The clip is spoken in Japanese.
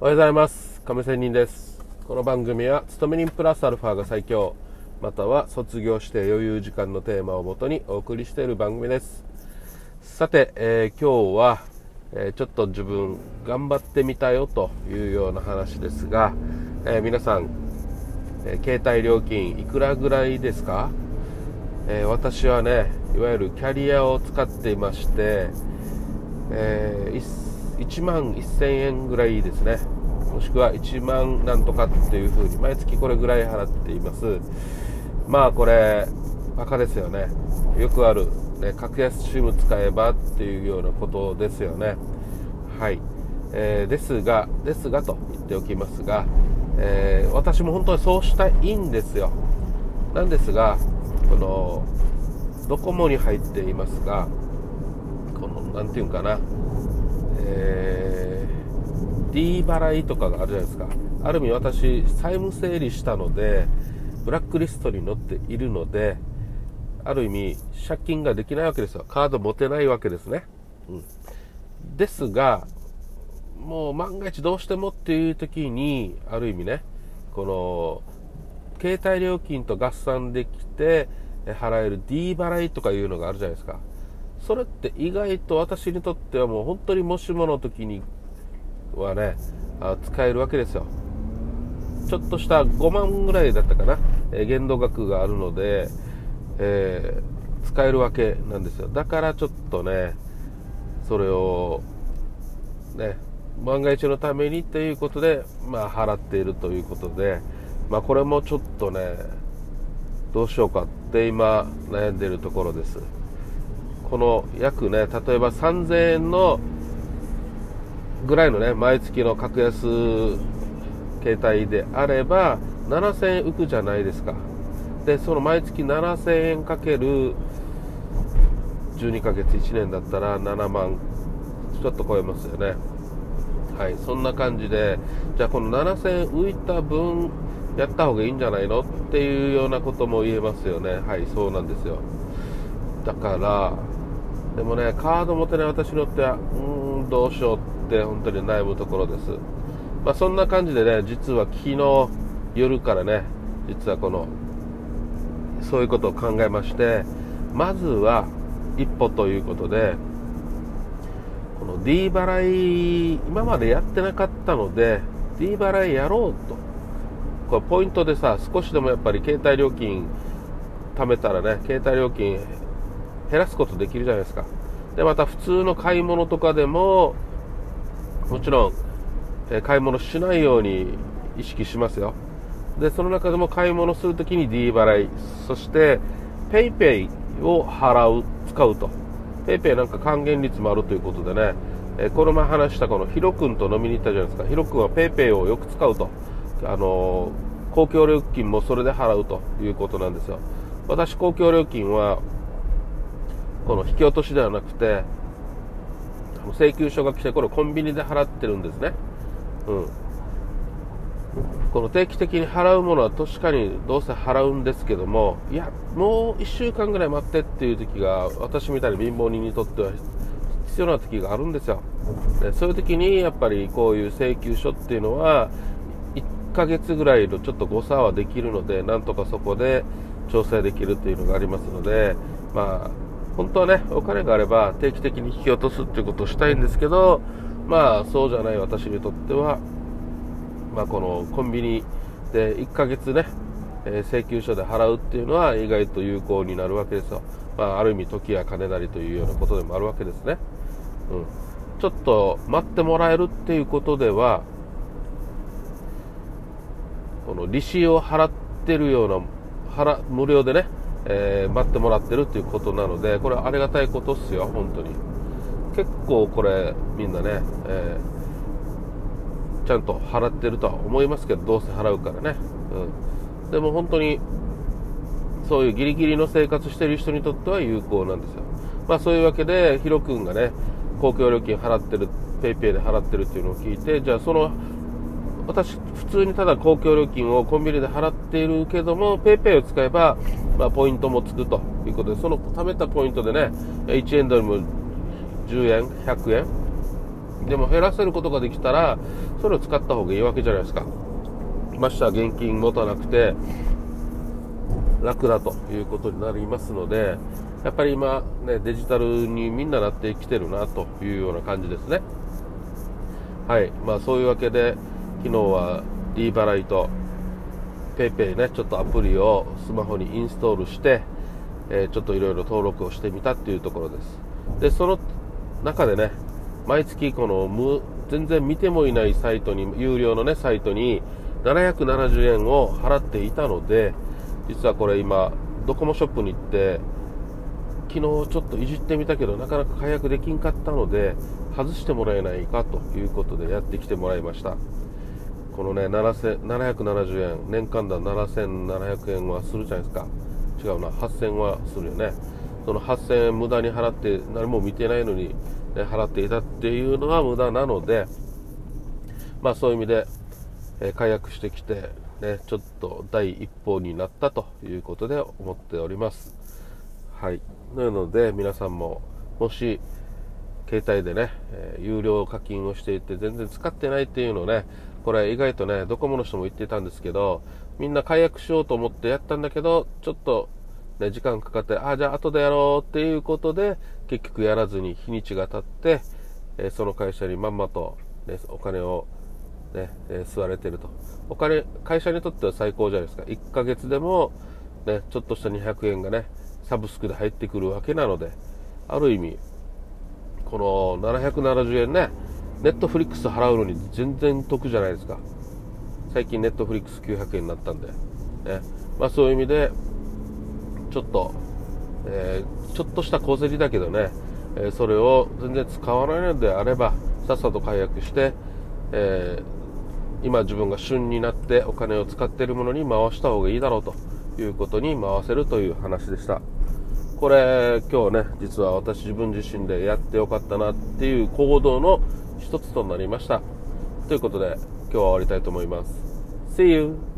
おはようございます。亀仙人です。この番組は勤め人プラスアルファが最強または卒業して余裕時間のテーマをもとにお送りしている番組です。さて、えー、今日は、えー、ちょっと自分頑張ってみたよというような話ですが、えー、皆さん、え携帯料金いくらぐらいですか、え私はねいわゆるキャリアを使っていまして、えー1万1000円ぐらいですね。もしくは1万なんとかっていう風に毎月これぐらい払っています。まあこれバカですよね。よくある、ね、格安 SIM 使えばっていうようなことですよね。はい、えー、ですがですがと言っておきますが、えー、私も本当にそうしたいんですよ。なんですがこのドコモに入っていますがこの何て言うんかな。え、D 払いとかがあるじゃないですか。ある意味私債務整理したのでブラックリストに載っているのである意味借金ができないわけですよ。カード持てないわけですね、うん、ですがもう万が一どうしてもっていう時にある意味ねこの携帯料金と合算できて払える D 払いとかいうのがあるじゃないですか。それって意外と私にとってはもう本当にもしもの時にはねあ使えるわけですよ。ちょっとした5万ぐらいだったかな、え、限度額があるので、えー、使えるわけなんですよ。だからちょっとねそれをね万が一のためにということで、まあ、払っているということで、まあ、これもちょっとねどうしようかって今悩んでいるところです。この約ね、例えば3000円のぐらいのね、毎月の格安携帯であれば、7000円浮くじゃないですか。で、その毎月7000円かける12ヶ月1年だったら7万ちょっと超えますよね。はい、そんな感じで、じゃあこの7000円浮いた分、やった方がいいんじゃないの？っていうようなことも言えますよね。はい、そうなんですよ。だから、でもね、カード持てない私にとっては、うーん、どうしようって本当に悩むところです。まあ、そんな感じでね、実は昨日夜からね、実はこの、そういうことを考えまして、まずは一歩ということで、この D 払い、今までやってなかったので、D 払いやろうと。これポイントでさ、少しでもやっぱり携帯料金貯めたらね、携帯料金減らすことできるじゃないですか。で、また普通の買い物とかでも、もちろん、え買い物しないように意識しますよ。で、その中でも買い物するときに D 払い、そして PayPay を払う、使うと。PayPay なんか還元率もあるということでね、えこの前話したこのヒロ君と飲みに行ったじゃないですか。ヒロ君は PayPay をよく使うと。あの公共料金もそれで払うということなんですよ。私、公共料金はこの引き落としではなくて、請求書が来て、これコンビニで払ってるんですね。うん。この定期的に払うものは確かにどうせ払うんですけども、いや、もう1週間ぐらい待ってっていう時が、私みたいに貧乏人にとっては必要な時があるんですよ。でそういう時にやっぱりこういう請求書っていうのは、1ヶ月ぐらいのちょっと誤差はできるので、なんとかそこで調整できるっていうのがありますので、まあ、本当はね、お金があれば定期的に引き落とすっていうことをしたいんですけど、まあ、そうじゃない私にとっては、まあ、このコンビニで1ヶ月ね、え請求書で払うっていうのは意外と有効になるわけですよ。まあ、ある意味時や金なりというようなことでもあるわけですね。うん。ちょっと待ってもらえるっていうことでは、この利子を払ってるような、払、無料でね、えー、待ってもらってるっていうことなので、これありがたいことっすよ、本当に。結構これ、みんなね、えー、ちゃんと払ってるとは思いますけど、どうせ払うからね。うん。でも本当に、そういうギリギリの生活してる人にとっては有効なんですよ。まあそういうわけで、ヒロ君がね、公共料金払ってる、PayPay で払ってるっていうのを聞いて、じゃあその私、普通にただ公共料金をコンビニで払っているけども、PayPay を使えば、まあ、ポイントもつくということで、その貯めたポイントでね、1円ドルも10円、100円、でも減らせることができたら、それを使った方がいいわけじゃないですか。ましては現金持たなくて、楽だということになりますので、やっぱり今、ね、デジタルにみんななってきてるなというような感じですね。はい。まあそういうわけで、昨日は D 払いと PayPay ね、ちょっとアプリをスマホにインストールして、えー、ちょっといろいろ登録をしてみたっていうところです。で、その中でね、毎月この無、全然見てもいないサイトに、有料のね、サイトに770円を払っていたので、実はこれ今、ドコモショップに行って、昨日ちょっといじってみたけど、なかなか解約できんかったので、外してもらえないかということでやってきてもらいました。このね、770円、年間だ7700円はするじゃないですか。違うな、8000円はするよね。その8000円無駄に払って何も見てないのに、ね、払っていたっていうのは無駄なので、まあそういう意味で、えー、解約してきて、ね、ちょっと第一歩になったということで思っております。はい。なので皆さんも、もし、携帯でね、え、有料課金をしていて全然使ってないっていうのをね、これ意外とね、ドコモの人も言ってたんですけど、みんな解約しようと思ってやったんだけど、ちょっとね、時間かかって、あ、じゃあ後でやろうっていうことで、結局やらずに日にちが経って、え、その会社にまんまと、ね、お金をね、え、吸われてると。お金、会社にとっては最高じゃないですか。1ヶ月でも、ね、ちょっとした200円がね、サブスクで入ってくるわけなので、ある意味、この770円ね、ネットフリックス払うのに全然得じゃないですか。最近ネットフリックス900円になったんで、ね。まあそういう意味で、ちょっと、えー、ちょっとした小競りだけどね、えー、それを全然使わないのであれば、さっさと解約して、えー、今自分が旬になってお金を使っているものに回した方がいいだろうということに回せるという話でした。これ今日ね、実は私自分自身でやってよかったなっていう行動の一つとなりました。ということで今日は終わりたいと思います。See you!